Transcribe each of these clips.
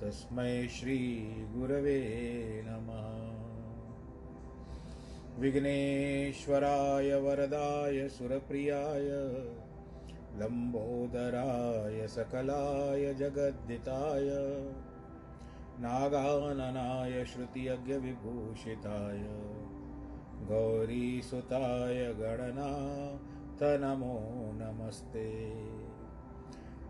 तस्मै श्रीगुरवे नमः। विघ्नेश्वराय वरदाय सुरप्रियाय लम्बोदराय सकलाय जगद्दिताय नागाननाय श्रुतियज्ञविभूषिताय गौरीसुताय गणनाथनमो नमस्ते।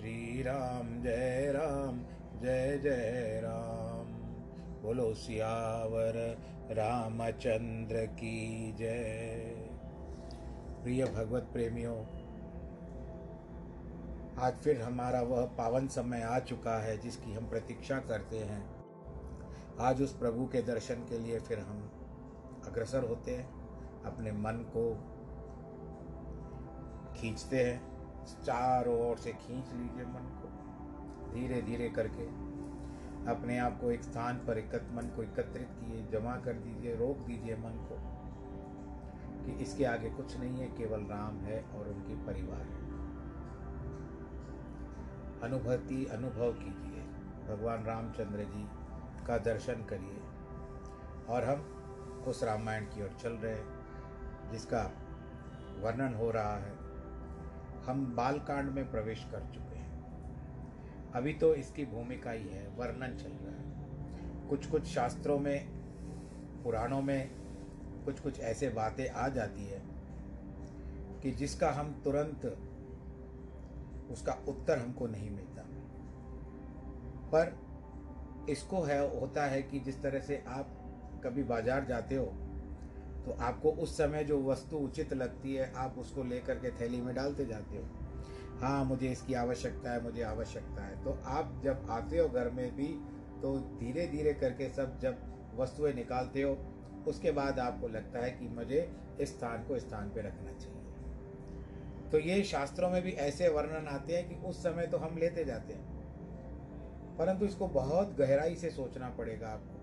श्रीराम, जय राम, जय जय राम। बोलो सियावर रामचंद्र की जय। प्रिय भगवत प्रेमियों, आज फिर हमारा वह पावन समय आ चुका है जिसकी हम प्रतीक्षा करते हैं। आज उस प्रभु के दर्शन के लिए फिर हम अग्रसर होते हैं, अपने मन को खींचते हैं। चारों ओर से खींच लीजिए मन को। धीरे धीरे करके अपने आप को एक स्थान पर एकत, मन को एकत्रित किए, जमा कर दीजिए, रोक दीजिए मन को कि इसके आगे कुछ नहीं है, केवल राम है और उनकी परिवार है। अनुभूति, अनुभव कीजिए। भगवान रामचंद्र जी का दर्शन करिए और हम उस रामायण की ओर चल रहे हैं, जिसका वर्णन हो रहा है। हम बालकांड में प्रवेश कर चुके हैं। अभी तो इसकी भूमिका ही है, वर्णन चल रहा है। कुछ कुछ शास्त्रों में, पुराणों में कुछ कुछ ऐसे बातें आ जाती है कि जिसका हम तुरंत, उसका उत्तर हमको नहीं मिलता। पर इसको है, होता है कि जिस तरह से आप कभी बाज़ार जाते हो तो आपको उस समय जो वस्तु उचित लगती है, आप उसको लेकर के थैली में डालते जाते हो। हाँ मुझे इसकी आवश्यकता है, मुझे आवश्यकता है। तो आप जब आते हो घर में भी तो धीरे धीरे करके सब जब वस्तुएँ निकालते हो, उसके बाद आपको लगता है कि मुझे इस स्थान को स्थान पे रखना चाहिए। तो ये शास्त्रों में भी ऐसे वर्णन आते हैं कि उस समय तो हम लेते जाते हैं। परंतु इसको बहुत गहराई से सोचना पड़ेगा आपको।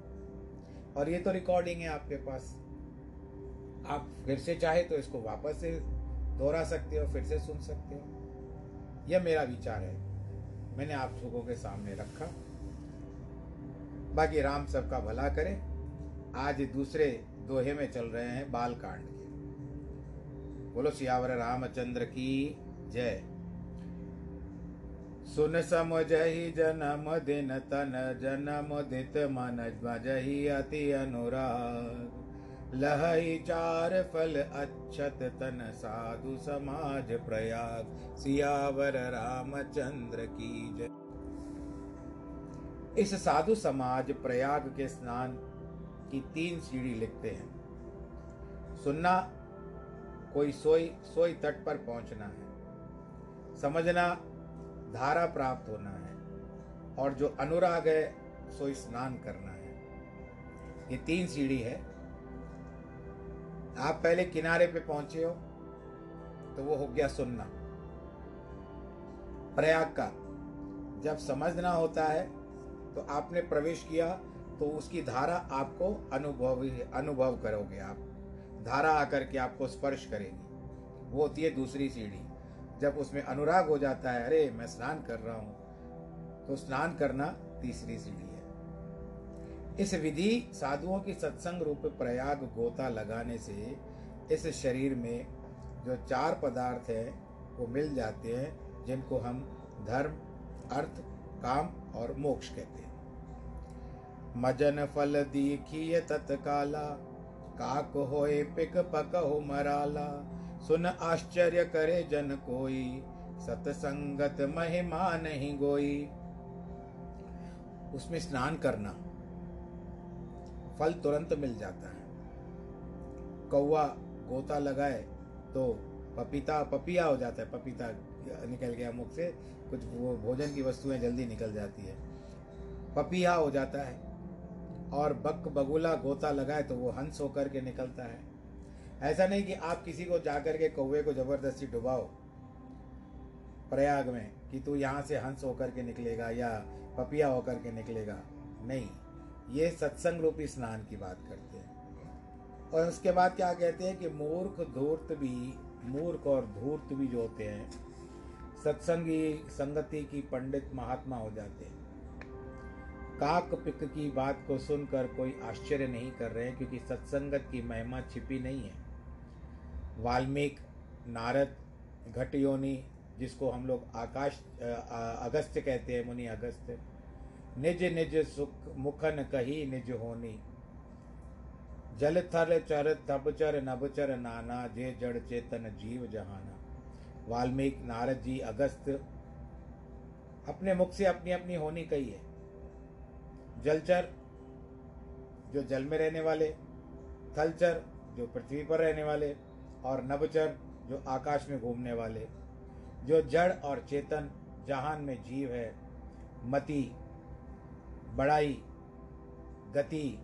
और ये तो रिकॉर्डिंग है आपके पास। आप फिर से चाहे तो इसको वापस से दोहरा सकते हो, फिर से सुन सकते हो। यह मेरा विचार है। मैंने आप लोगों के सामने रखा। बाकी राम सबका भला करे। आज दूसरे दोहे में चल रहे हैं बाल कांड के। बोलो, सियावर रामचंद्र की जय। सुन समझही जन्म दिन तन, जन्म दित मन मजही अति अनुराग। लहई चार फल अच्छत तन साधु समाज प्रयाग, सियावर रामचंद्र की जय। इस साधु समाज प्रयाग के स्नान की तीन सीढ़ी लिखते हैं। सुनना, कोई सोई सोई तट पर पहुँचना है। समझना, धारा प्राप्त होना है। और जो अनुराग है, सोई स्नान करना है। ये तीन सीढ़ी है। आप पहले किनारे पे पहुँचे हो तो वो हो गया सुनना। प्रयाग का। जब समझना होता है तो आपने प्रवेश किया तो उसकी धारा आपको अनुभव अनुभव करोगे आप। धारा आकर के आपको स्पर्श करेगी। वो होती है दूसरी सीढ़ी। जब उसमें अनुराग हो जाता है, अरे, मैं स्नान कर रहा हूँ तो स्नान करना तीसरी सीढ़ी है। इस विधि साधुओं की सत्संग रूप प्रयाग गोता लगाने से इस शरीर में जो चार पदार्थ हैं, वो मिल जाते हैं, जिनको हम धर्म, अर्थ, काम और मोक्ष कहते हैं। मजन फल दीखिय तत्काला, काक होए पिक पक हो मराला, सुन आश्चर्य करे जन कोई, सतसंगत महिमा नहीं गोई। उसमें स्नान करना फल तुरंत मिल जाता है। कौआ गोता लगाए तो पपीता पपिया हो जाता है। पपीता निकल गया मुख से, कुछ वो भोजन की वस्तुएँ जल्दी निकल जाती है। पपिया हो जाता है और बक बगुला गोता लगाए तो वो हंस होकर के निकलता है। ऐसा नहीं कि आप किसी को जाकर के कौवे को ज़बरदस्ती डुबाओ, प्रयाग में, कि तू यहाँ से हंस होकर के निकलेगा या पपिया होकर के निकलेगा। नहीं। ये सत्संग रूपी स्नान की बात करते हैं। और उसके बाद क्या कहते हैं कि मूर्ख धूर्त भी, मूर्ख और धूर्त भी जो होते हैं, सत्संगी, संगति की पंडित महात्मा हो जाते हैं। काक पिक की बात को सुनकर कोई आश्चर्य नहीं कर रहे हैं, क्योंकि सत्संगत की महिमा छिपी नहीं है। वाल्मीकि, नारद, घट योनि, जिसको हम लोग आकाश अगस्त कहते हैं, मुनि अगस्त्य निज निज सुख मुखन कही निज होनी। जल थल चर तब चर नभ चर नाना, जे जड़ चेतन जीव जहाना। वाल्मीकि नारद जी अगस्त अपने मुख से अपनी अपनी होनी कही है। जलचर जो जल में रहने वाले थलचर जो पृथ्वी पर रहने वाले, और नवचर जो आकाश में घूमने वाले। जो जड़ और चेतन जहान में जीव है, मति बड़ाई, गति,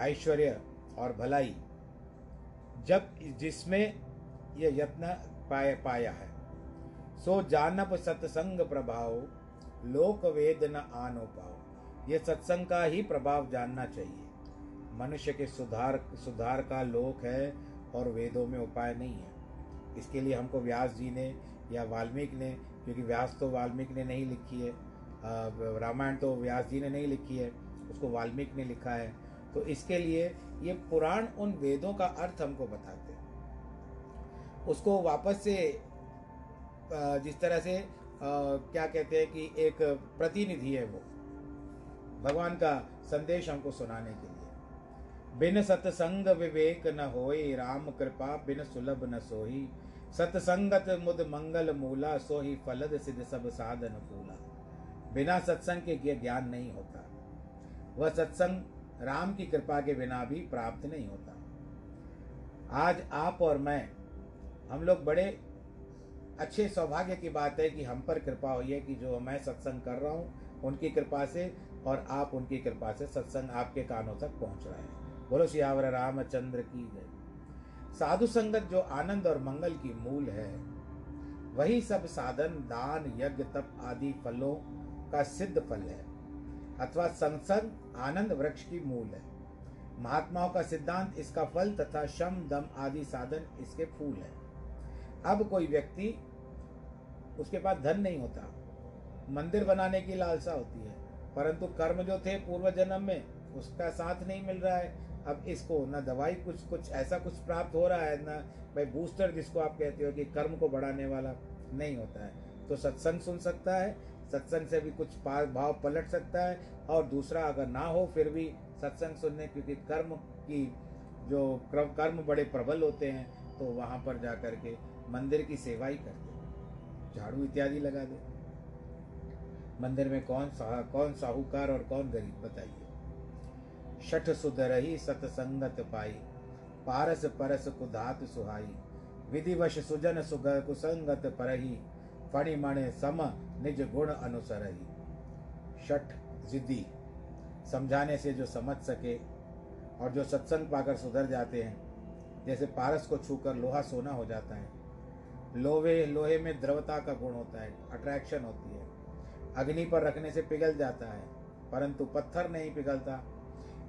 ऐश्वर्य और भलाई, जब जिसमें यह यत्न पाए, पाया है। सो जानप सत्संग प्रभाव, लोक वेद न आनो पाओ। ये सत्संग का ही प्रभाव जानना चाहिए। मनुष्य के सुधार सुधार का लोक है और वेदों में उपाय नहीं है। इसके लिए हमको व्यास जी ने या वाल्मीकि ने, क्योंकि व्यास तो वाल्मीकि ने नहीं लिखी है रामायण तो व्यास जी ने नहीं लिखी है, उसको वाल्मीकि ने लिखा है। तो इसके लिए ये पुराण उन वेदों का अर्थ हमको बताते हैं। उसको वापस से जिस तरह से क्या कहते हैं कि एक प्रतिनिधि है वो, भगवान का संदेश हमको सुनाने के लिए। बिन सतसंग विवेक न होई राम कृपा, बिन सुलभ न सोही। सतसंगत मुद मंगल मूला, सोही फलद सिद्ध सब साधन फूला। बिना सत्संग के ज्ञान नहीं होता। वह सत्संग राम की कृपा के बिना भी प्राप्त नहीं होता। आज आप और मैं, हम लोग बड़े अच्छे सौभाग्य की बात है कि हम पर कृपा हुई है कि जो मैं सत्संग कर रहा हूँ, उनकी कृपा से और आप उनकी कृपा से सत्संग आपके कानों तक पहुँच रहे हैं। बोलो, सियावर रामचंद्र की जय। साधु संगत जो आनंद और मंगल की मूल है, वही सब साधन, दान, यज्ञ, तप आदि फलों का सिद्ध फल है, अथवा संसद, आनंद वृक्ष की मूल है। महात्माओं का सिद्धांत इसका फल तथा शम, दम आदि साधन इसके फूल है। अब कोई व्यक्ति उसके पास धन नहीं होता। मंदिर बनाने की लालसा होती है, परंतु कर्म जो थे पूर्व जन्म में, उसका साथ नहीं मिल रहा है। अब इसको न दवाई कुछ कुछ ऐसा कुछ प्राप्त हो रहा है, न भाई बूस्टर जिसको आप कहते हो कि कर्म को बढ़ाने वाला नहीं होता है। तो सत्संग सुन सकता है सत्संग से भी कुछ भाव पलट सकता है और दूसरा अगर ना हो, फिर भी सत्संग सुनने, क्योंकि कर्म की जो कर्म बड़े प्रबल होते हैं तो वहाँ पर जा कर के मंदिर की सेवा ही कर दे झाड़ू इत्यादि लगा दे। मंदिर में कौन सा कौन साहूकार और कौन गरीब, बताइए। शठ सुधरही सतसंगत पाई, पारस परस कुधात सुहाई, विधिवश सुजन सुग कुसंगत परही, फणिमण सम निज गुण अनुसर ही शठ जिद्दी। समझाने से जो समझ सके और जो सत्संग पाकर सुधर जाते हैं, जैसे पारस को छूकर लोहा सोना हो जाता है। लोहे लोहे में द्रवता का गुण होता है अट्रैक्शन होती है। अग्नि पर रखने से पिघल जाता है, परंतु पत्थर नहीं पिघलता।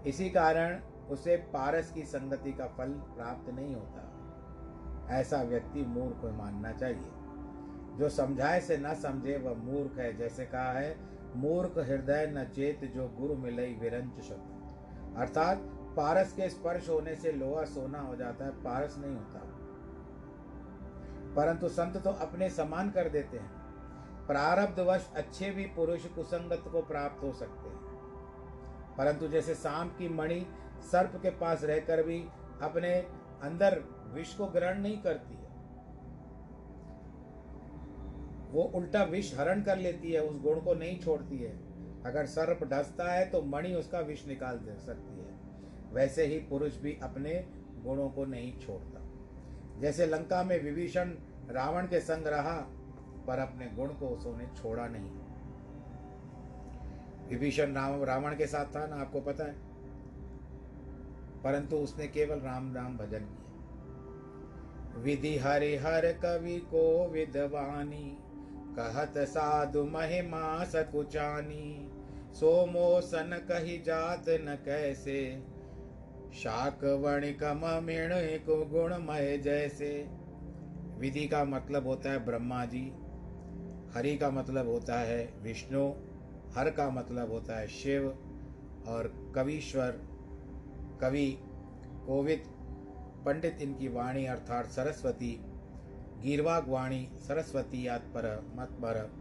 इसी कारण उसे पारस की संगति का फल प्राप्त नहीं होता। ऐसा व्यक्ति मूर्ख मानना चाहिए। जो समझाए से न समझे, वह मूर्ख है। जैसे कहा है, मूर्ख हृदय न चेत जो गुरु मिलई विरंच शब्द अर्थात, पारस के स्पर्श होने से लोहा सोना हो जाता है, पारस नहीं होता। परंतु संत तो अपने समान कर देते हैं। प्रारब्धवश अच्छे भी पुरुष कुसंगत को प्राप्त हो सकते हैं। परंतु जैसे सांप की मणि सर्प के पास रहकर भी अपने अंदर विष को ग्रहण नहीं करती है वो उल्टा विष हरण कर लेती है, उस गुण को नहीं छोड़ती है। अगर सर्प डसता है तो मणि उसका विष निकाल दे सकती है। वैसे ही पुरुष भी अपने गुणों को नहीं छोड़ता। जैसे लंका में विभीषण रावण के संग रहा, पर अपने गुण को उसने छोड़ा नहीं। विभीषण राम, रावण के साथ था ना, आपको पता है? परंतु उसने केवल राम राम भजन किया विधि हरि हर कवि को विद्वानी कहत साधु महिमा सकुचानी सोमो सन कही जात न कैसे। शाक वणिकम मिण को गुणमय जैसे। विधि का मतलब होता है ब्रह्मा जी, हरि का मतलब होता है विष्णु, हर का मतलब होता है शिव, और कवीश्वर, कवि, कोविद, पंडित इनकी वाणी अर्थात सरस्वती गीरवाग वाणी सरस्वती याद पर मत पर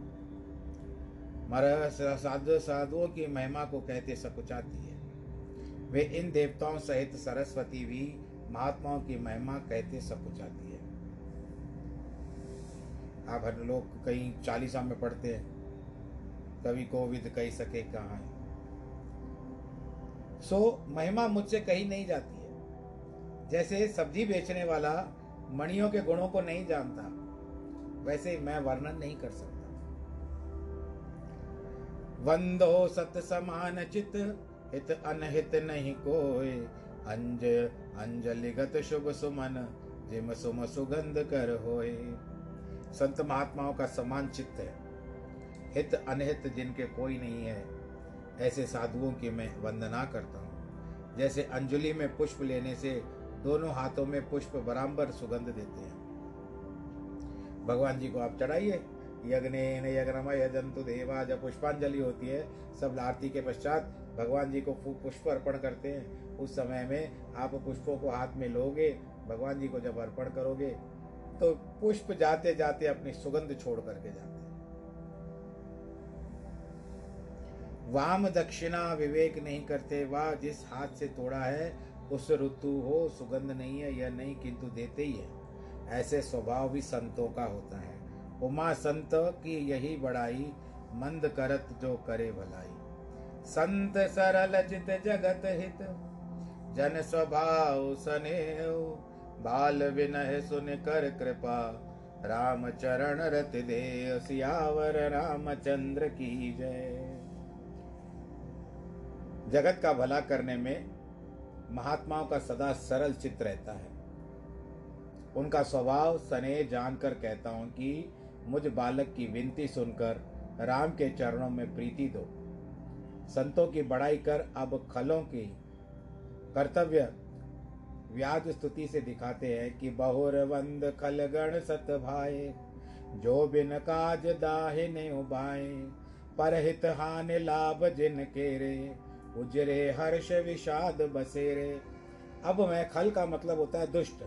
मर साधु, साधुओं की महिमा को कहते सकुचाती है। वे इन देवताओं सहित सरस्वती भी महात्माओं की महिमा कहते सकुचाती है। आप हर लोग कहीं चालीसा में पढ़ते हैं। कवि कोविद कही सके कहा है। सो महिमा मुझसे कही नहीं जाती है। जैसे सब्ज़ी बेचने वाला मणियों के गुणों को नहीं जानता, वैसे मैं वर्णन नहीं कर सकता। वंदो सत समान चित हित अनहित नहीं कोय अंज, अंजलिगत शुभ सुमन, जिम सुम सुगंध कर होए। संत महात्माओं का समान चित्त है। हित अनहित जिनके कोई नहीं है, ऐसे साधुओं की मैं वंदना करता हूँ। जैसे अंजलि में पुष्प लेने से दोनों हाथों में पुष्प बराबर सुगंध देते हैं। भगवान जी को आप चढ़ाइए। यज्ञ यज्ञ यजंतु देवा जब पुष्पांजलि होती है। सब आरती के पश्चात भगवान जी को पुष्प अर्पण करते हैं। उस समय में आप पुष्पों को हाथ में लोगे, भगवान जी को जब अर्पण करोगे तो पुष्प जाते जाते अपनी सुगंध छोड़ करके जाते वाम दक्षिणा विवेक नहीं करते, वाह, जिस हाथ से तोड़ा है उस ऋतु हो, सुगंध नहीं है यह नहीं, किंतु देते ही है। ऐसे स्वभाव भी संतों का होता है। उमा संत की यही बड़ाई, मंद करत जो करे भलाई। संत सरल जित जगत हित, जन स्वभाव सनेव बाल विनह सुन कर कृपा राम चरण रत दे, सियावर रामचंद्र की जय। जगत का भला करने में महात्माओं का सदा सरल चित्त रहता है। उनका स्वभाव स्नेह जानकर कहता हूँ कि मुझ बालक की विनती सुनकर राम के चरणों में प्रीति दो। संतों की बड़ाई कर अब खलों की। कर्तव्य व्याज स्तुति से दिखाते हैं कि बहुर वंद खल गण सत भाए, जो बिन काज दाहे ने उबाए, परहित हान लाभ जिन के रे। उजरे हर्ष विषाद बसेरे। अब मैं खल का मतलब होता है दुष्ट।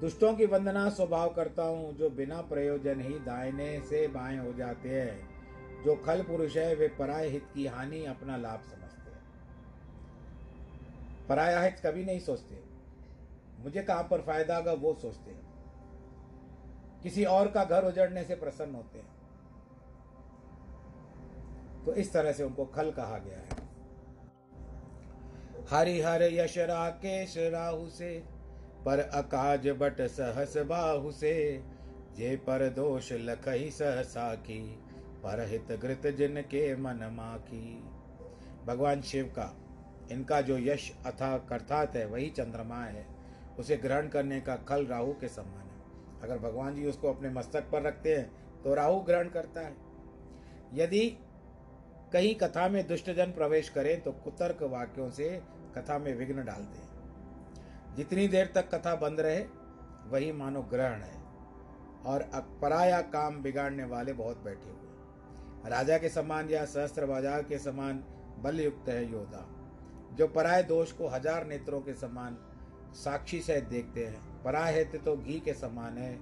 दुष्टों की वंदना स्वभाव करता हूँ, जो बिना प्रयोजन ही दाहिने से बाएँ हो जाते हैं। जो खल पुरुष है, वे पराय हित की हानि अपना लाभ समझते हैं। पराया हित कभी नहीं सोचते। मुझे कहाँ पर फ़ायदा होगा, वो सोचते हैं। किसी और का घर उजड़ने से प्रसन्न होते हैं। तो इस तरह से उनको खल कहा गया है। हरिहर यश राकेश राहु से, पर अकाज बट सहस बाहु से, जे पर दोष लखही सहसा की पर हित घृत जिन के मन माखी। भगवान शिव का, इनका जो यश अथा करतात है, वही चंद्रमा है, उसे ग्रहण करने का खल राहु के समान है। अगर भगवान जी उसको अपने मस्तक पर रखते हैं तो राहु ग्रहण करता है। यदि कहीं कथा में दुष्टजन प्रवेश करें तो कुतर्क वाक्यों से कथा में विघ्न डालते हैं। जितनी देर तक कथा बंद रहे, वही मानो ग्रहण है। और पराया काम बिगाड़ने वाले बहुत बैठे हुए राजा के समान या सहस्त्र बाज़ार के समान बलयुक्त है योद्धा। जो पराय दोष को हज़ार नेत्रों के समान साक्षी सहित देखते हैं। पराय है तो घी के समान है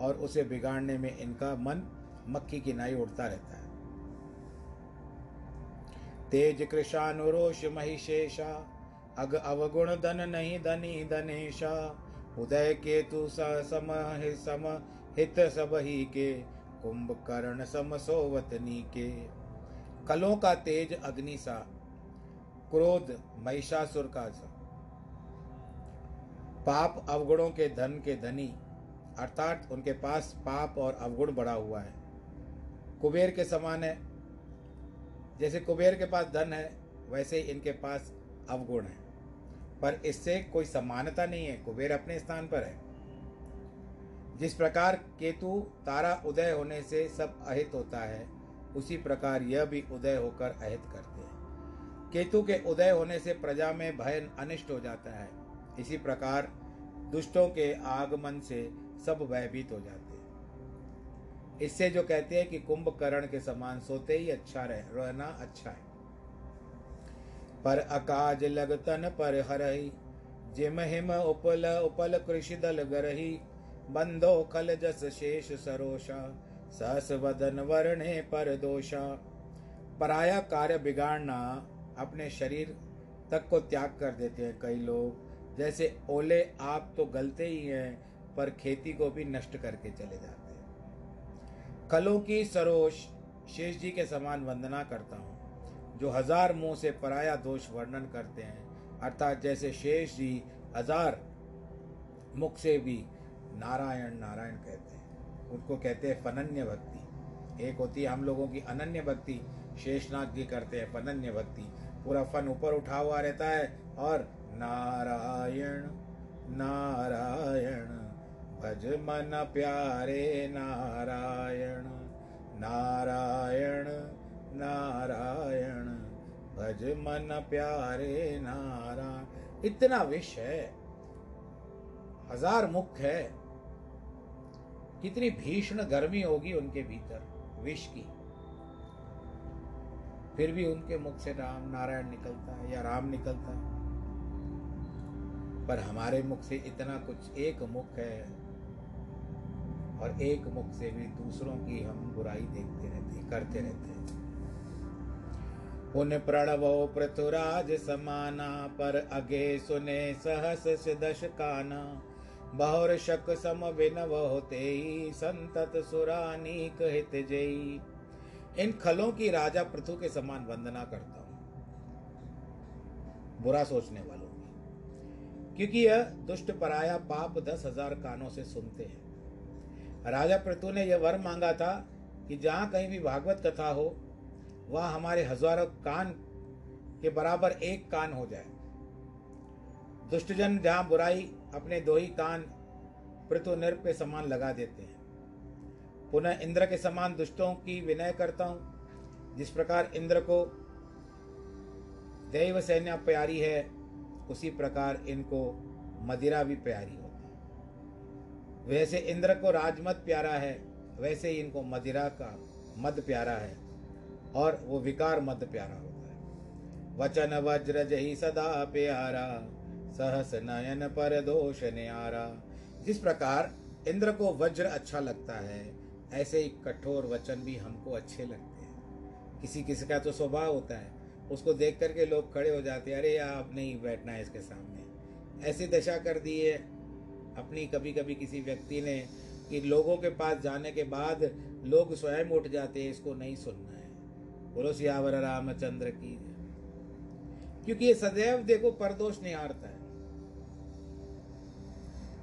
और उसे बिगाड़ने में इनका मन मक्खी की नाई उड़ता रहता है। तेज कृषानुरोष महिषेशा। अग अवगुण धन नहीं धनी धनेशा। उदय के तु सम सम, हित सब ही के। कुंभकर्ण सम सोवतनी के कलों का तेज अग्नि सा, क्रोध महिषासुर का सा। पाप अवगुणों के धन के धनी, अर्थात उनके पास पाप और अवगुण बढ़ा हुआ है। कुबेर के समान है जैसे कुबेर के पास धन है, वैसे ही इनके पास अवगुण है। पर इससे कोई समानता नहीं है, कुबेर अपने स्थान पर है। जिस प्रकार केतु तारा उदय होने से सब अहित होता है, उसी प्रकार यह भी उदय होकर अहित करते हैं। केतु के उदय होने से प्रजा में भय अनिष्ट हो जाता है। इसी प्रकार दुष्टों के आगमन से सब भयभीत हो जाते हैं। इससे जो कहते हैं कि कुंभकर्ण के समान सोते ही अच्छा रहे, रहना अच्छा है। पर अकाज लगतन पर हरही, जिम हिम उपल उपल कृषि दल गरही। बंदो खल जस शेष सरोषा सहस वदन वर्णे पर दोषा। पराया कार्य बिगाड़ना अपने शरीर तक को त्याग कर देते हैं कई लोग। जैसे ओले आप तो गलते ही हैं, पर खेती को भी नष्ट करके चले जाते कलों की सरोश शेष जी के समान वंदना करता हूँ, जो हज़ार मुँह से पराया दोष वर्णन करते हैं। अर्थात जैसे शेष जी हज़ार मुख से भी नारायण नारायण कहते हैं। उनको कहते हैं फनन्य भक्ति। एक होती है हम लोगों की अनन्य भक्ति शेषनाथ जी करते हैं फनन्य भक्ति। पूरा फन ऊपर उठा हुआ रहता है और नारायण नारायण। भज मन प्यारे नारायण नारायण नारायण। भज मन प्यारे नारायण इतना विष है, हज़ार मुख है। कितनी भीषण गर्मी होगी उनके भीतर, विष की। फिर भी उनके मुख से राम नारायण निकलता है या राम निकलता है। पर हमारे मुख से इतना कुछ एक मुख है और एक मुख से भी दूसरों की हम बुराई देखते रहते करते रहते हैं। पुन पृथुराज समाना पर अगे सुने सहस दश काना। बहुर शक सम विनव होते ही संतत सुरानीक हित जई। इन खलों की राजा पृथु के समान वंदना करता हूँ, बुरा सोचने वालों की। क्योंकि यह दुष्ट पराया पाप दस हज़ार कानों से सुनते हैं। राजा पृथु ने यह वर मांगा था कि जहाँ कहीं भी भागवत कथा हो, वह हमारे हज़ारों कान के बराबर एक कान हो जाए। दुष्टजन जहाँ बुराई अपने दो ही कान पृथु नृप के समान लगा देते हैं। पुनः इंद्र के समान दुष्टों की विनय करता हूँ, जिस प्रकार इंद्र को दैव सैन्य प्यारी है, उसी प्रकार इनको मदिरा भी प्यारी है। वैसे इंद्र को राजमत प्यारा है, वैसे ही इनको मदिरा का मद प्यारा है, और वो विकार मद प्यारा होता है। वचन वज्र जही सदा प्यारा, सहस नयन पर दोष न्यारा। जिस प्रकार इंद्र को वज्र अच्छा लगता है, ऐसे ही कठोर वचन भी हमको अच्छे लगते हैं। किसी किसी का तो स्वभाव होता है, उसको देख करके लोग खड़े हो जाते हैं, अरे, आप नहीं बैठना है इसके सामने। ऐसी दशा कर दी है अपनी कभी कभी किसी व्यक्ति ने कि लोगों के पास जाने के बाद लोग स्वयं उठ जाते हैं, इसको नहीं सुनना है। बोलो, सियावर रामचंद्र की क्योंकि ये सदैव देखो परदोष निहारता है।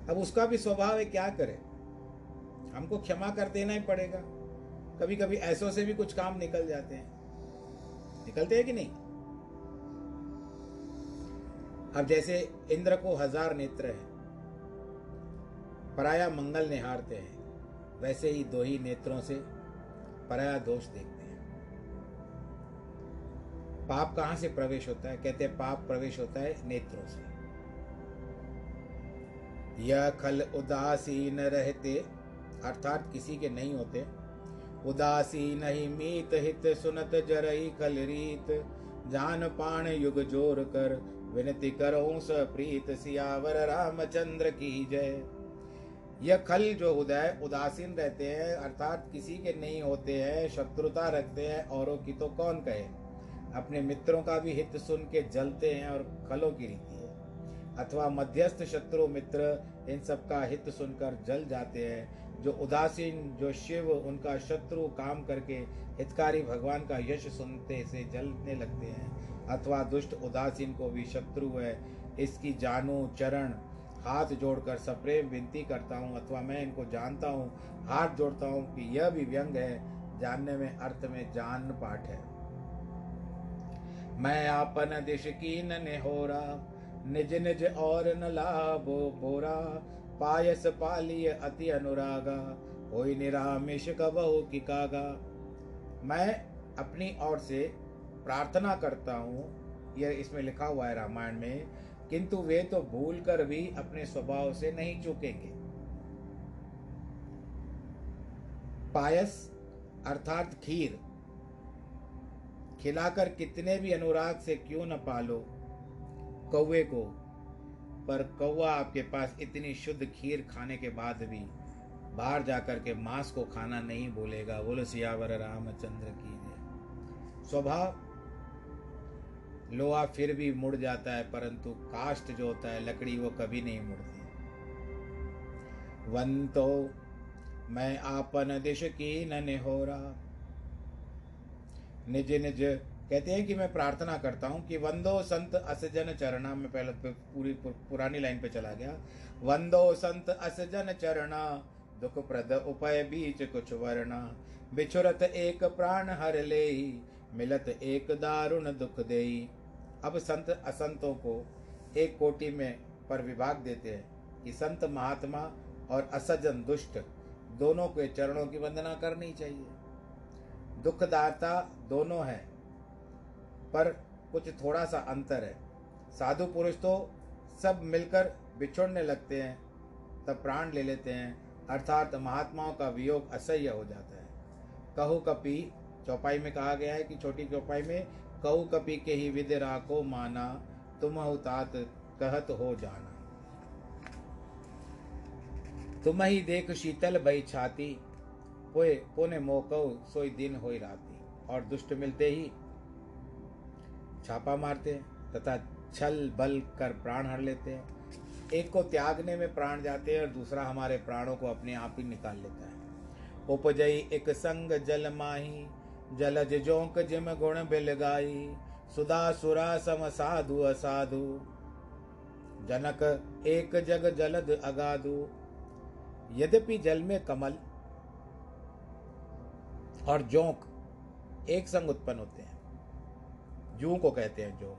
अब उसका भी स्वभाव है, क्या करे? हमको क्षमा कर देना ही पड़ेगा। कभी कभी ऐसों से भी कुछ काम निकल जाते हैं। निकलते हैं कि नहीं? अब जैसे इंद्र को हज़ार नेत्र है पराया मंगल निहारते हैं। वैसे ही दो ही नेत्रों से पराया दोष देखते हैं। पाप कहाँ से प्रवेश होता है? कहते हैं, पाप प्रवेश होता है नेत्रों से। यह खल उदासीन रहते, अर्थात किसी के नहीं होते। उदासीन ही मीत हित सुनत जरई खल रीत। जान पाण युग ज़ोर कर, विनती करो सप्रीत सियावर रामचंद्र की जय। यह खल जो उदय, उदासीन रहते हैं, अर्थात किसी के नहीं होते हैं, शत्रुता रखते हैं, औरों की तो कौन कहे? अपने मित्रों का भी हित सुन के जलते हैं और खलों की रीति है। अथवा मध्यस्थ शत्रु, मित्र, इन सब का हित सुनकर जल जाते हैं। जो उदासीन, जो शिव, उनका शत्रु काम करके हितकारी भगवान का यश सुनते से जलने लगते हैं। अथवा दुष्ट उदासीन को भी शत्रु है। इसकी जानू, चरण हाथ जोड़कर सप्रेम विनती करता हूँ अथवा मैं इनको जानता हूँ, हाथ जोड़ता हूँ कि यह भी व्यंग है, जानने में अर्थ में जान पाठ है। मैं आपन दिश की नेहोरा निज निज और न लाभो बोरा, पायस पालिय अति अनुरागा हो निरामिष कबहु की कागा। मैं अपनी ओर से प्रार्थना करता हूँ यह इसमें लिखा हुआ है रामायण में किंतु वे तो भूल कर भी अपने स्वभाव से नहीं चूकेंगे। पायस, अर्थात खीर, खिलाकर कितने भी अनुराग से क्यों न पालो कौवे को, पर कौवा आपके पास इतनी शुद्ध खीर खाने के बाद भी बाहर जाकर के मांस को खाना नहीं बोलेगा बोलो सियावर रामचंद्र की स्वभाव लोहा फिर भी मुड़ जाता है, परंतु काष्ट जो होता है, लकड़ी वो कभी नहीं मुड़ती। वन तो मैं आपन दिश की न हो निज निज, कहते हैं कि मैं प्रार्थना करता हूँ कि वंदो संत असजन चरणा, में पहले पूरी पुरानी लाइन पे चला गया। वंदो संत असजन चरणा, दुख प्रद उपाय बीच कुछ वर्णा बिछुरत एक प्राण हर ले मिलत एक दारुण दुख देई। अब संत असंतों को एक कोटि में पर विभाग देते हैं कि संत महात्मा और असजन दुष्ट दोनों के चरणों की वंदना करनी चाहिए। दुखदाता दोनों है, पर कुछ थोड़ा सा अंतर है। साधु पुरुष तो सब मिलकर बिछोड़ने लगते हैं, तब प्राण ले लेते हैं, अर्थात महात्माओं का वियोग असह्य हो जाता है। कहो कपि चौपाई में कहा गया है कि छोटी चौपाई में कऊ कपि के ही विद राको माना, तुम तात कहत हो जाना। तुम ही देख शीतल भई छाती कोई कोने मोको सोई दिन हो राती। और दुष्ट मिलते ही छापा मारते तथा छल बल कर प्राण हर लेते। हैं एक को त्यागने में प्राण जाते हैं और दूसरा हमारे प्राणों को अपने आप ही निकाल लेता है। उपजई एक संग जल माही जलज जोंक जिम गुण बिल गाई सुधा सुरा सम साधु असाधु। जनक एक जग जलद अगाधु। यद्यपि जल में कमल और जोंक एक संग उत्पन्न होते हैं। जू को कहते हैं जोंक,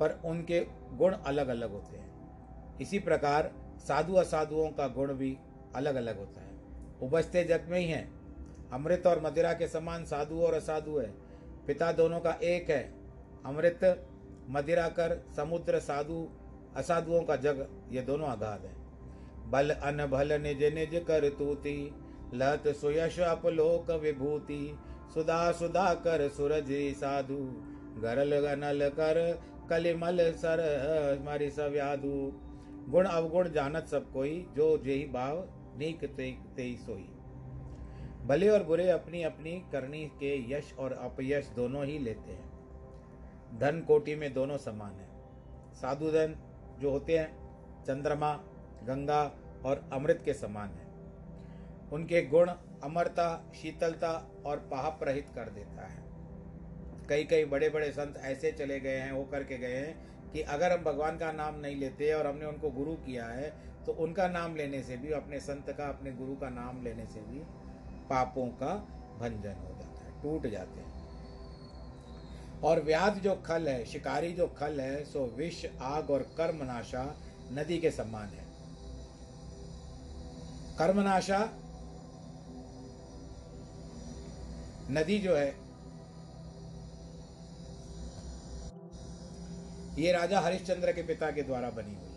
पर उनके गुण अलग अलग होते हैं। इसी प्रकार साधु असाधुओं का गुण भी अलग अलग होता है। उपजते जग में ही है। अमृत और मदिरा के समान साधु और असाधु है। पिता दोनों का एक है। अमृत मदिरा कर समुद्र साधु असाधुओं का जग ये दोनों अगाध है। बल अन भल निज निज कर तूती लत सुयश अपलोक विभूति सुधा सुधा कर सूरज साधु गरल गनल कर कलिमल सर हमारी सब गुण अवगुण जानत सब कोई जो जेही भाव नीक ते, ते सोई। भले और बुरे अपनी अपनी करनी के यश और अपयश दोनों ही लेते हैं। धन कोटि में दोनों समान है। साधु धन जो होते हैं, चंद्रमा, गंगा और अमृत के समान है। उनके गुण अमरता, शीतलता और पाप रहित कर देता है। कई कई बड़े बड़े संत ऐसे चले गए हैं, वो करके गए हैं कि अगर हम भगवान का नाम नहीं लेते और हमने उनको गुरु किया है तो उनका नाम लेने से भी, अपने संत का, अपने गुरु का नाम लेने से भी पापों का भंजन हो जाता है, टूट जाते हैं। और व्याध जो खल है, शिकारी जो खल है, सो विष, आग और कर्मनाशा नदी के समान है। कर्मनाशा नदी जो है, ये राजा हरिश्चंद्र के पिता के द्वारा बनी हुई है।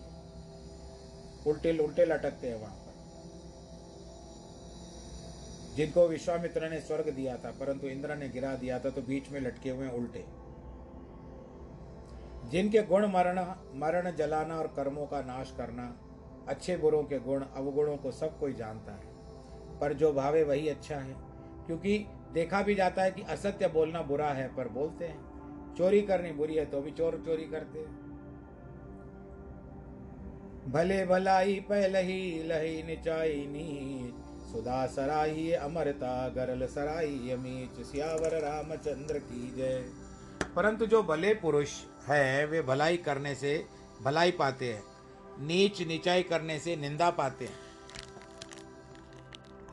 उल्टे उल्टे लटकते हैं वहाँ। जिनको विश्वामित्र ने स्वर्ग दिया था, परंतु इंद्र ने गिरा दिया था तो बीच में लटके हुए उल्टे। जिनके गुण मरण मरण जलाना और कर्मों का नाश करना, अच्छे बुरों के गुण, अवगुणों को सब कोई जानता है। पर जो भावे वही अच्छा है, क्योंकि देखा भी जाता है कि असत्य बोलना बुरा है, पर बोलते हैं। चोरी करनी बुरी है तो भी चोर चोरी करते हैं। भले भलाई पहलही लही निचाई नीच सुधा सराही अमरता गरल सराही अमीच सियावर रामचंद्र की जय। परंतु जो भले पुरुष है, वे भलाई करने से भलाई पाते हैं, नीच निचाई करने से निंदा पाते हैं।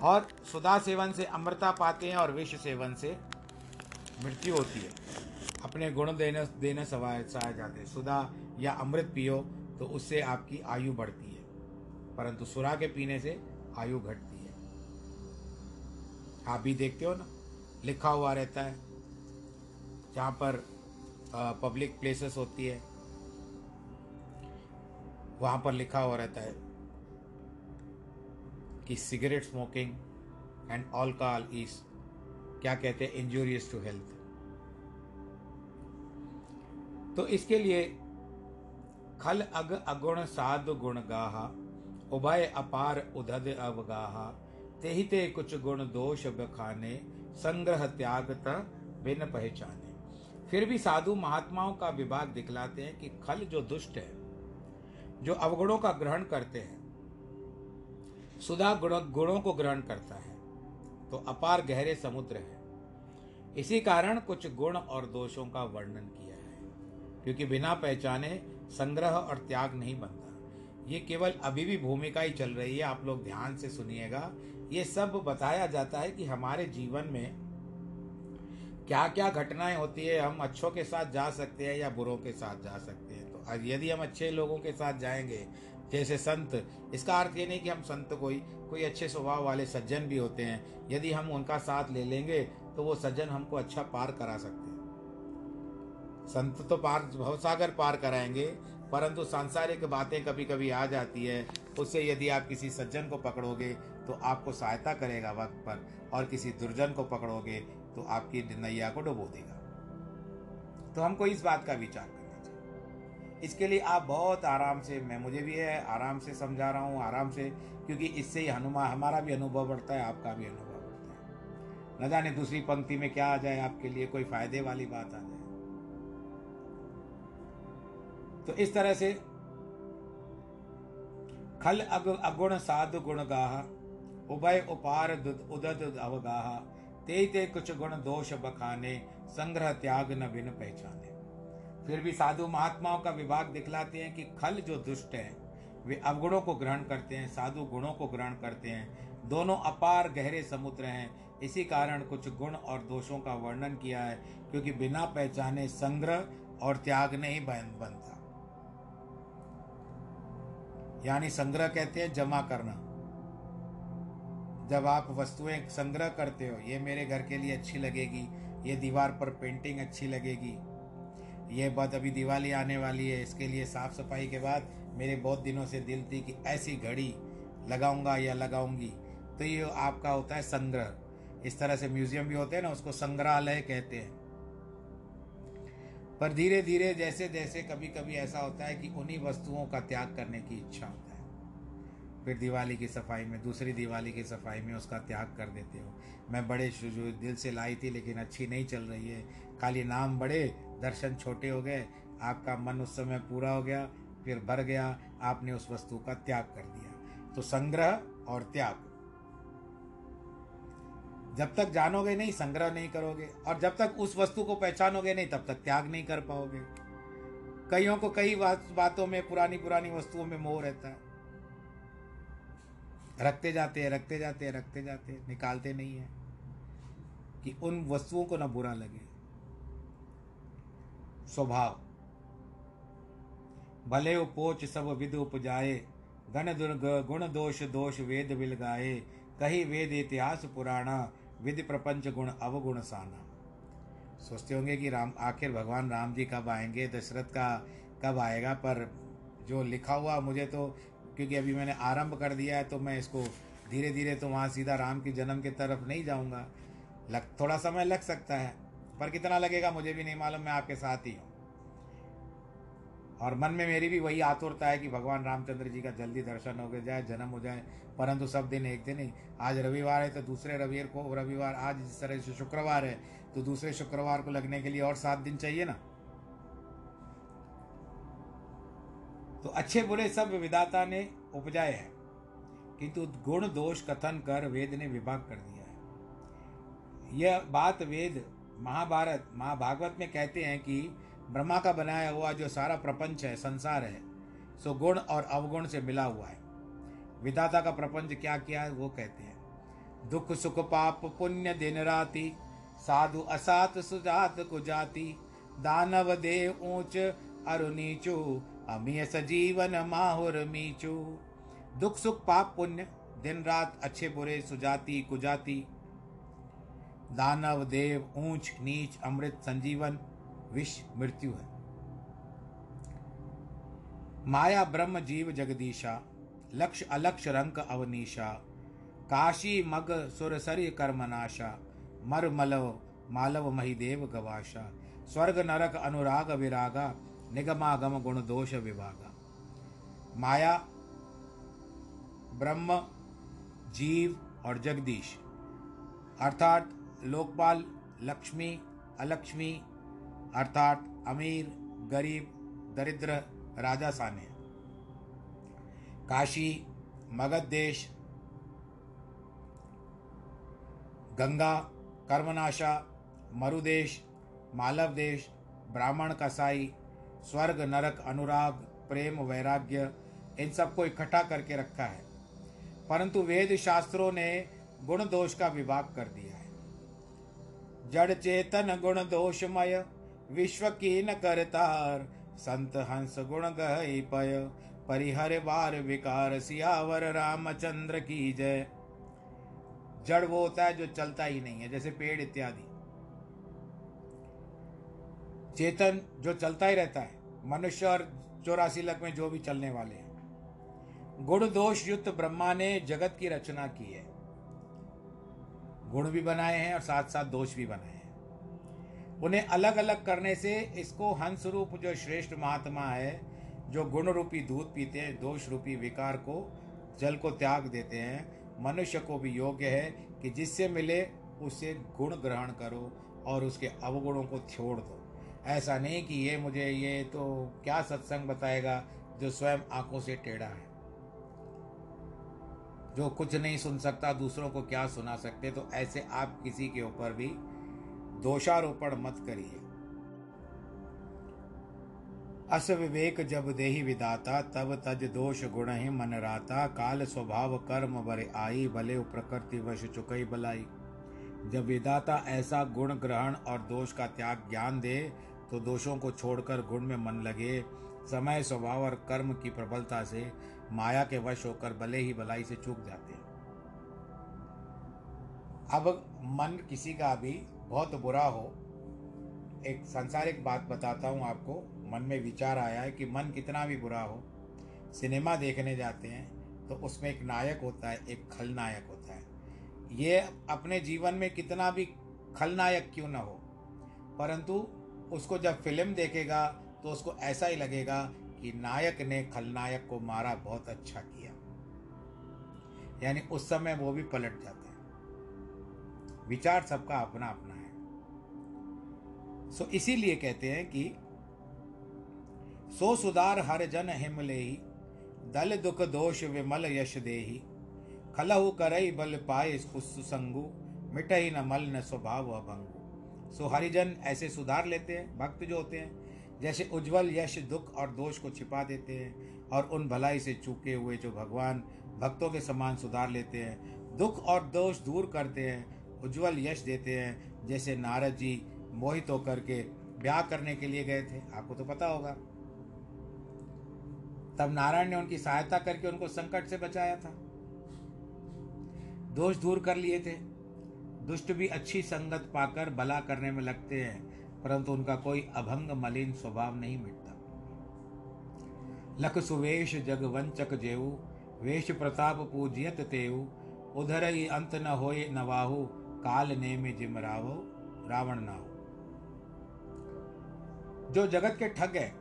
और सुधा सेवन से अमृता पाते हैं और विष सेवन से मृत्यु होती है। अपने गुण देने देने सवाए सहाय जाते हैं। सुधा या अमृत पियो तो उससे आपकी आयु बढ़ती है। परंतु सुरा के पीने से आयु घटती है। आप भी देखते हो ना, लिखा हुआ रहता है। जहाँ पर पब्लिक प्लेसेस होती है, वहाँ पर लिखा हुआ रहता है कि cigarette smoking and alcohol is क्या कहते हैं इंजूरियस टू हेल्थ तो इसके लिए, खल अग अगुण साध गुण गाहा, उभय अपार उधद अवगाहा ते ही ते कुछ गुण दोष बखाने, संग्रह त्याग बिन पहचाने। फिर भी साधु महात्माओं का विभाग दिखलाते हैं कि खल जो दुष्ट है, जो अवगुणों का ग्रहण करते हैं, सुधा गुण, गुणों को ग्रहण करता है तो अपार गहरे समुद्र है। इसी कारण कुछ गुण और दोषों का वर्णन किया है, क्योंकि बिना पहचाने संग्रह और त्याग नहीं बनता। ये केवल अभी भी भूमिका ही चल रही है, आप लोग ध्यान से सुनिएगा। ये सब बताया जाता है कि हमारे जीवन में क्या क्या घटनाएँ होती है, हम अच्छों के साथ जा सकते हैं या बुरों के साथ जा सकते हैं। तो यदि हम अच्छे लोगों के साथ जाएँगे, जैसे संत, इसका अर्थ ये नहीं कि हम संत कोई कोई अच्छे स्वभाव वाले सज्जन भी होते हैं। यदि हम उनका साथ ले लेंगे तो वो सज्जन हमको अच्छा पार करा सकते हैं। संत तो पार, भवसागर पार कराएँगे, परंतु सांसारिक बातें कभी कभी आ जाती है। उससे यदि आप किसी सज्जन को पकड़ोगे तो आपको सहायता करेगा वक्त पर और किसी दुर्जन को पकड़ोगे तो आपकी नैया को डुबो देगा। तो हमको इस बात का विचार करना चाहिए। इसके लिए आप बहुत आराम से, मैं, मुझे भी है, आराम से समझा रहा हूँ, आराम से, क्योंकि इससे ही हनुमान हमारा भी अनुभव बढ़ता है, आपका भी अनुभव बढ़ता है। न जाने दूसरी पंक्ति में क्या आ जाए आपके लिए, कोई फ़ायदे वाली बात आ जाए। तो इस तरह से खल अग, अगुण साधु गुण गाह उभय उपार उदद अवगाह। ते ते कुछ गुण दोष बखाने, संग्रह त्याग न बिन पहचाने। फिर भी साधु महात्माओं का विभाग दिखलाते हैं कि खल जो दुष्ट है, वे अवगुणों को ग्रहण करते हैं, साधु गुणों को ग्रहण करते हैं। दोनों अपार गहरे समुद्र हैं। इसी कारण कुछ गुण और दोषों का वर्णन किया है, क्योंकि बिना पहचाने संग्रह और त्याग नहीं बन बनता यानी संग्रह कहते हैं जमा करना। जब आप वस्तुएँ संग्रह करते हो, ये मेरे घर के लिए अच्छी लगेगी, ये दीवार पर पेंटिंग अच्छी लगेगी। ये बात अभी दिवाली आने वाली है, इसके लिए साफ़ सफ़ाई के बाद मेरे बहुत दिनों से दिल थी कि ऐसी घड़ी लगाऊँगा या लगाऊँगी। तो ये आपका होता है संग्रह। इस तरह से म्यूज़ियम भी होते हैं ना, उसको संग्रहालय कहते हैं। पर धीरे धीरे जैसे जैसे कभी कभी ऐसा होता है कि उन्हीं वस्तुओं का त्याग करने की इच्छा होता है। फिर दिवाली की सफ़ाई में, दूसरी दिवाली की सफ़ाई में उसका त्याग कर देते हो। मैं बड़े दिल से लाई थी लेकिन अच्छी नहीं चल रही है। खाली नाम बड़े, दर्शन छोटे हो गए, आपका मन उस समय पूरा हो गया, फिर भर गया, आपने उस वस्तु का त्याग कर दिया। तो संग्रह और त्याग। जब तक जानोगे नहीं, संग्रह नहीं करोगे, और जब तक उस वस्तु को पहचानोगे नहीं, तब तक त्याग नहीं कर पाओगे। कईयों को कई बातों में पुरानी पुरानी वस्तुओं में मोह रहता है। रखते जाते हैं, रखते जाते हैं, रखते जाते हैं, निकालते नहीं है, कि उन वस्तुओं को ना बुरा लगे। स्वभाव। भले उपोच सब विद उपजाए, गण दुर्ग, गुण दोष दोष वेद विल गाए कही वेद इतिहास पुराणा विधि प्रपंच गुण अवगुण साना। सोचते होंगे कि राम, आखिर भगवान राम जी कब आएँगे, दशरथ का कब आएगा, पर जो लिखा हुआ मुझे तो क्योंकि अभी मैंने आरंभ कर दिया है तो मैं इसको धीरे धीरे तो वहाँ सीधा राम की जन्म की तरफ़ नहीं जाऊँगा। लग, थोड़ा समय लग सकता है, पर कितना लगेगा मुझे भी नहीं मालूम, मैं आपके साथ ही हूँ। और मन में मेरी भी वही आतुरता है कि भगवान रामचंद्र जी का जल्दी दर्शन हो जाए जन्म हो जाए, परंतु सब दिन एक दिन ही। आज रविवार है तो दूसरे रविवार को, रविवार आज जिस तरह से शुक्रवार है तो दूसरे शुक्रवार को लगने के लिए और सात दिन चाहिए ना? तो अच्छे बुरे सब विदाता ने उपजाए हैं, किंतु गुण दोष कथन कर वेद ने विभाग कर दिया है। यह बात वेद महाभारत, महाभागवत में कहते हैं कि ब्रह्मा का बनाया हुआ जो सारा प्रपंच है, संसार है, सो गुण और अवगुण से मिला हुआ है। विधाता का प्रपंच क्या किया है, वो कहते हैं, दुख सुख पाप पुण्य दिन राति, साधु असात सुजात कुजाति, दानव देव ऊंच अरु नीचू अमीय सजीवन माहुर मीचू। दुख सुख पाप पुण्य, दिन रात अच्छे बुरे सुजाति कुजाति। दानव देव ऊंच नीच अमृत संजीवन, विष मृत्यु है। माया ब्रह्म जीव जगदीशा, लक्ष अलक्ष रंक अवनीशा। काशी मग सुरसरि कर्मनाशा मर मलव मालव महिदेव गवाशा। स्वर्ग नरक अनुराग विरागा निगमागम गुण दोष विभागा। माया, ब्रह्म, जीव और जगदीश। अर्थात लोकपाल, लक्ष्मी, अलक्ष्मी, अर्थात अमीर, गरीब, दरिद्र, राजा साने। काशी, मगध देश। गंगा, कर्मनाशा, मरुदेश, मालव देश, ब्राह्मण कसाई स्वर्ग, नरक, अनुराग, प्रेम, वैराग्य, इन सबको इकट्ठा करके रखा है। परंतु वेद शास्त्रों ने गुण दोष का विभाग कर दिया है। जड़ चेतन गुण दोषमय, विश्व की न करतार, संत हंस गुण गई पय, परिहर बार विकार सियावर रामचंद्र की जय। जड़ वो होता है जो चलता ही नहीं है, जैसे पेड़ इत्यादि। चेतन जो चलता ही रहता है, मनुष्य और चौरासी लख में जो भी चलने वाले हैं। गुण दोष युक्त ब्रह्मा ने जगत की रचना की है। गुण भी बनाए हैं और साथ साथ दोष भी बनाए हैं। उन्हें अलग अलग करने से इसको हंस रूप जो श्रेष्ठ महात्मा है, जो गुण रूपी दूध पीते हैं, दोष रूपी विकार को, जल को त्याग देते हैं, मनुष्य को भी योग्य है कि जिससे मिले, उसे गुण ग्रहण करो और उसके अवगुणों को छोड़ दो। ऐसा नहीं कि ये मुझे, ये तो क्या सत्संग बताएगा जो स्वयं आँखों से टेढ़ा है? जो कुछ नहीं सुन सकता, दूसरों को क्या सुना सकते? तो ऐसे आप किसी के ऊपर भी दोषारोपण मत करिए। अस विवेक जब देही विदाता, तब तज दोष गुण ही मन राता। काल स्वभाव कर्म बरे आई, भले प्रकृति वश चुकई बलाई। जब विदाता ऐसा गुण ग्रहण और दोष का त्याग ज्ञान दे तो दोषों को छोड़कर गुण में मन लगे, समय, स्वभाव और कर्म की प्रबलता से माया के वश होकर भले ही भलाई से चूक जाते हैं। अब मन किसी का भी बहुत बुरा हो, एक सांसारिक बात बताता हूँ आपको, मन में विचार आया है कि मन कितना भी बुरा हो, सिनेमा देखने जाते हैं तो उसमें एक नायक होता है, एक खलनायक होता है। ये अपने जीवन में कितना भी खलनायक क्यों ना हो, परंतु उसको जब फ़िल्म देखेगा तो उसको ऐसा ही लगेगा कि नायक ने खलनायक को मारा, बहुत अच्छा किया। यानी उस समय वो भी पलट जाता है। विचार सबका अपना अपना है। सो इसीलिए कहते हैं कि, सो सुधार हर जन हिमले ही दल दुख दोष विमल यश देही। खलहु करई बल पाए सुसंगु मिटही न मल न स्वभाव अभंगु। सो हरिजन ऐसे सुधार लेते हैं, भक्त जो होते हैं, जैसे उज्जवल यश, दुख और दोष को छिपा देते हैं और उन भलाई से चूके हुए जो भगवान भक्तों के समान सुधार लेते हैं, दुख और दोष दूर करते हैं, उज्जवल यश देते हैं, जैसे नारद जी मोहित होकर के ब्याह करने के लिए गए थे। आपको तो पता होगा। तब नारायण ने उनकी सहायता करके उनको संकट से बचाया था। दोष दूर कर लिए थे। दुष्ट भी अच्छी संगत पाकर भला करने में लगते हैं, परंतु उनका कोई अभंग मलिन स्वभाव नहीं मिटता। लख सुवेश जग वंचक जेऊ, वेश प्रताप पूजियत तेऊ, उधर ही अंत न होए नवाहु काल ने में जिम रावो रावण ना हो जो जगत के ठग है,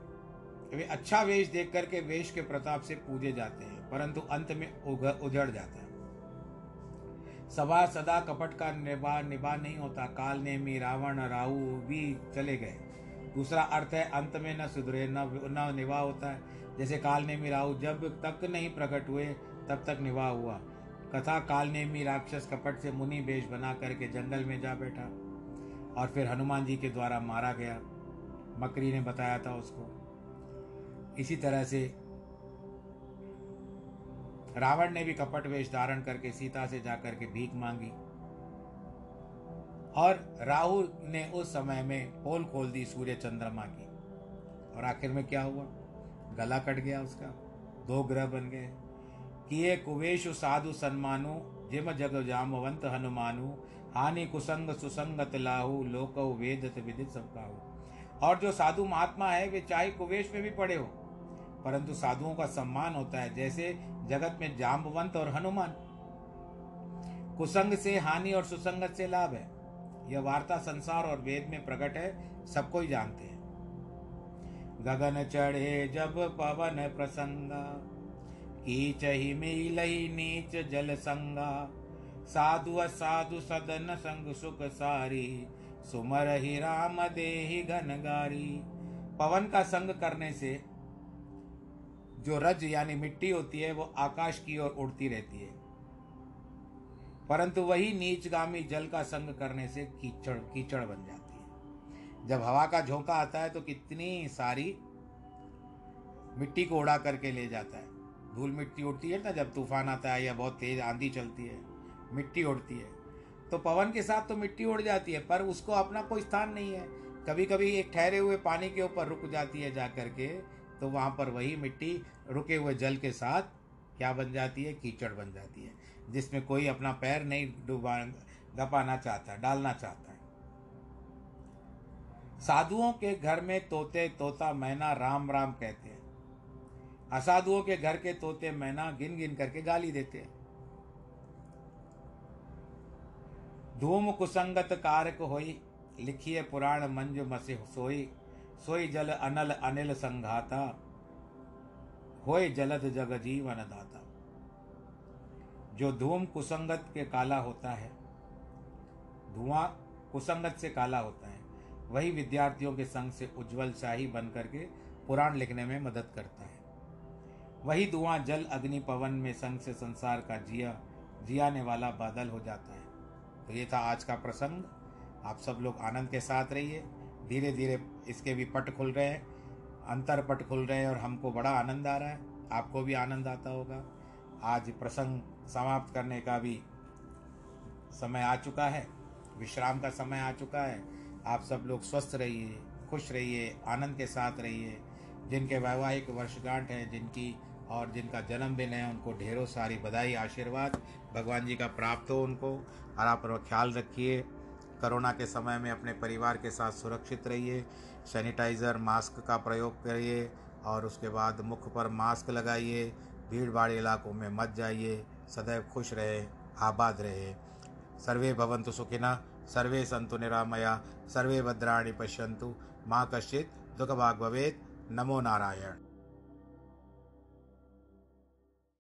वे अच्छा वेश देख करके वेश के प्रताप से पूजे जाते हैं, परंतु अंत में उजड़ जाता है। सवा सदा कपट का निभा निभा नहीं होता। काल ने मी रावण राहु भी चले गए। दूसरा अर्थ है, अंत में न सुधरे, न न निभा होता है। जैसे काल नेमी राहु, जब तक नहीं प्रकट हुए, तब तक निभा हुआ। कथा, काल नेमी राक्षस कपट से मुनि वेश बना करके जंगल में जा बैठा और फिर हनुमान जी के द्वारा मारा गया। मकरी ने बताया था उसको। इसी तरह से रावण ने भी कपट वेश धारण करके सीता से जाकर के भीख मांगी। और राहु ने उस समय में पोल खोल दी सूर्य चंद्रमा की। और आखिर में क्या हुआ? गला कट गया उसका। दो ग्रह बन गए। किए कुवेशु साधु सन्मानु, जिम जग जामवंत हनुमानु, हानि कुसंग सुसंगत लाहु, लोक वेदत विदित सब और जो साधु महात्मा है, वे चाहे कुवेश में भी पड़े हो। परंतु साधुओं का सम्मान होता है। जैसे जगत में जाम्बवंत और हनुमान। कुसंग से हानि और सुसंगत से लाभ है। यह वार्ता संसार और वेद में प्रकट है सबको ही जानते हैं। गगन चढ़े जब पवन प्रसंगा, कीच ही मिलई नीच जल संगा। साधु साधु सदन संग सुख सारी, सुमर ही राम देहि घनगारी पवन का संग करने से जो रज यानी मिट्टी होती है, वो आकाश की ओर उड़ती रहती है। परंतु वही नीचगामी जल का संग करने से कीचड़ कीचड़ बन जाती है। जब हवा का झोंका आता है तो कितनी सारी मिट्टी को उड़ा करके ले जाता है। धूल मिट्टी उड़ती है ना, जब तूफ़ान आता है या बहुत तेज आंधी चलती है, मिट्टी उड़ती है। तो पवन के साथ तो मिट्टी उड़ जाती है, पर उसको अपना कोई स्थान नहीं है। कभी कभी एक ठहरे हुए पानी के ऊपर रुक जाती है जा करके तो वहाँ पर वही मिट्टी रुके हुए जल के साथ क्या बन जाती है? कीचड़ बन जाती है, जिसमें कोई अपना पैर नहीं डुबा दपाना चाहता, डालना चाहता है। साधुओं के घर में तोते, तोता, मैना राम राम कहते हैं। असाधुओं के घर के तोते, मैना गिन गिन करके गाली देते हैं। धूम कुसंगत कारक होई, लिखिए पुराण मंज मसे सोई। सोई जल अनल अनिल संघाता होए जलद जग जीवन दाता। जो धूम कुसंगत के काला होता है, धुआँ कुसंगत से काला होता है, वही विद्यार्थियों के संग से उज्जवल शाही बन करके पुराण लिखने में मदद करता है। वही धुआँ जल अग्नि पवन में संग से संसार का जिया, जियाने वाला बादल हो जाता है। तो ये था आज का प्रसंग। आप सब लोग आनंद के साथ रहिए। धीरे धीरे इसके भी पट खुल रहे हैं, अंतर पट खुल रहे हैं और हमको बड़ा आनंद आ रहा है। आपको भी आनंद आता होगा। आज प्रसंग समाप्त करने का भी समय आ चुका है। विश्राम का समय आ चुका है। आप सब लोग स्वस्थ रहिए, खुश रहिए, आनंद के साथ रहिए। जिनके वैवाहिक वर्षगांठ हैं, जिनकी और जिनका जन्मदिन है, उनको ढेरों सारी बधाई, आशीर्वाद। भगवान जी का प्राप्त हो उनको और आप ख्याल रखिए। कोरोना के समय में अपने परिवार के साथ सुरक्षित रहिए, सैनिटाइज़र, मास्क का प्रयोग करिए और उसके बाद मुख पर मास्क लगाइए भीड़ भाड़ इलाकों में मत जाइए, सदैव खुश रहे, आबाद रहे। सर्वे भवन्तु सुखिना सर्वे संतु निरामया, सर्वे भद्राणी पश्यंतु माँ कश्चित्, दुःखभाग् भवेत्। नमो नारायण।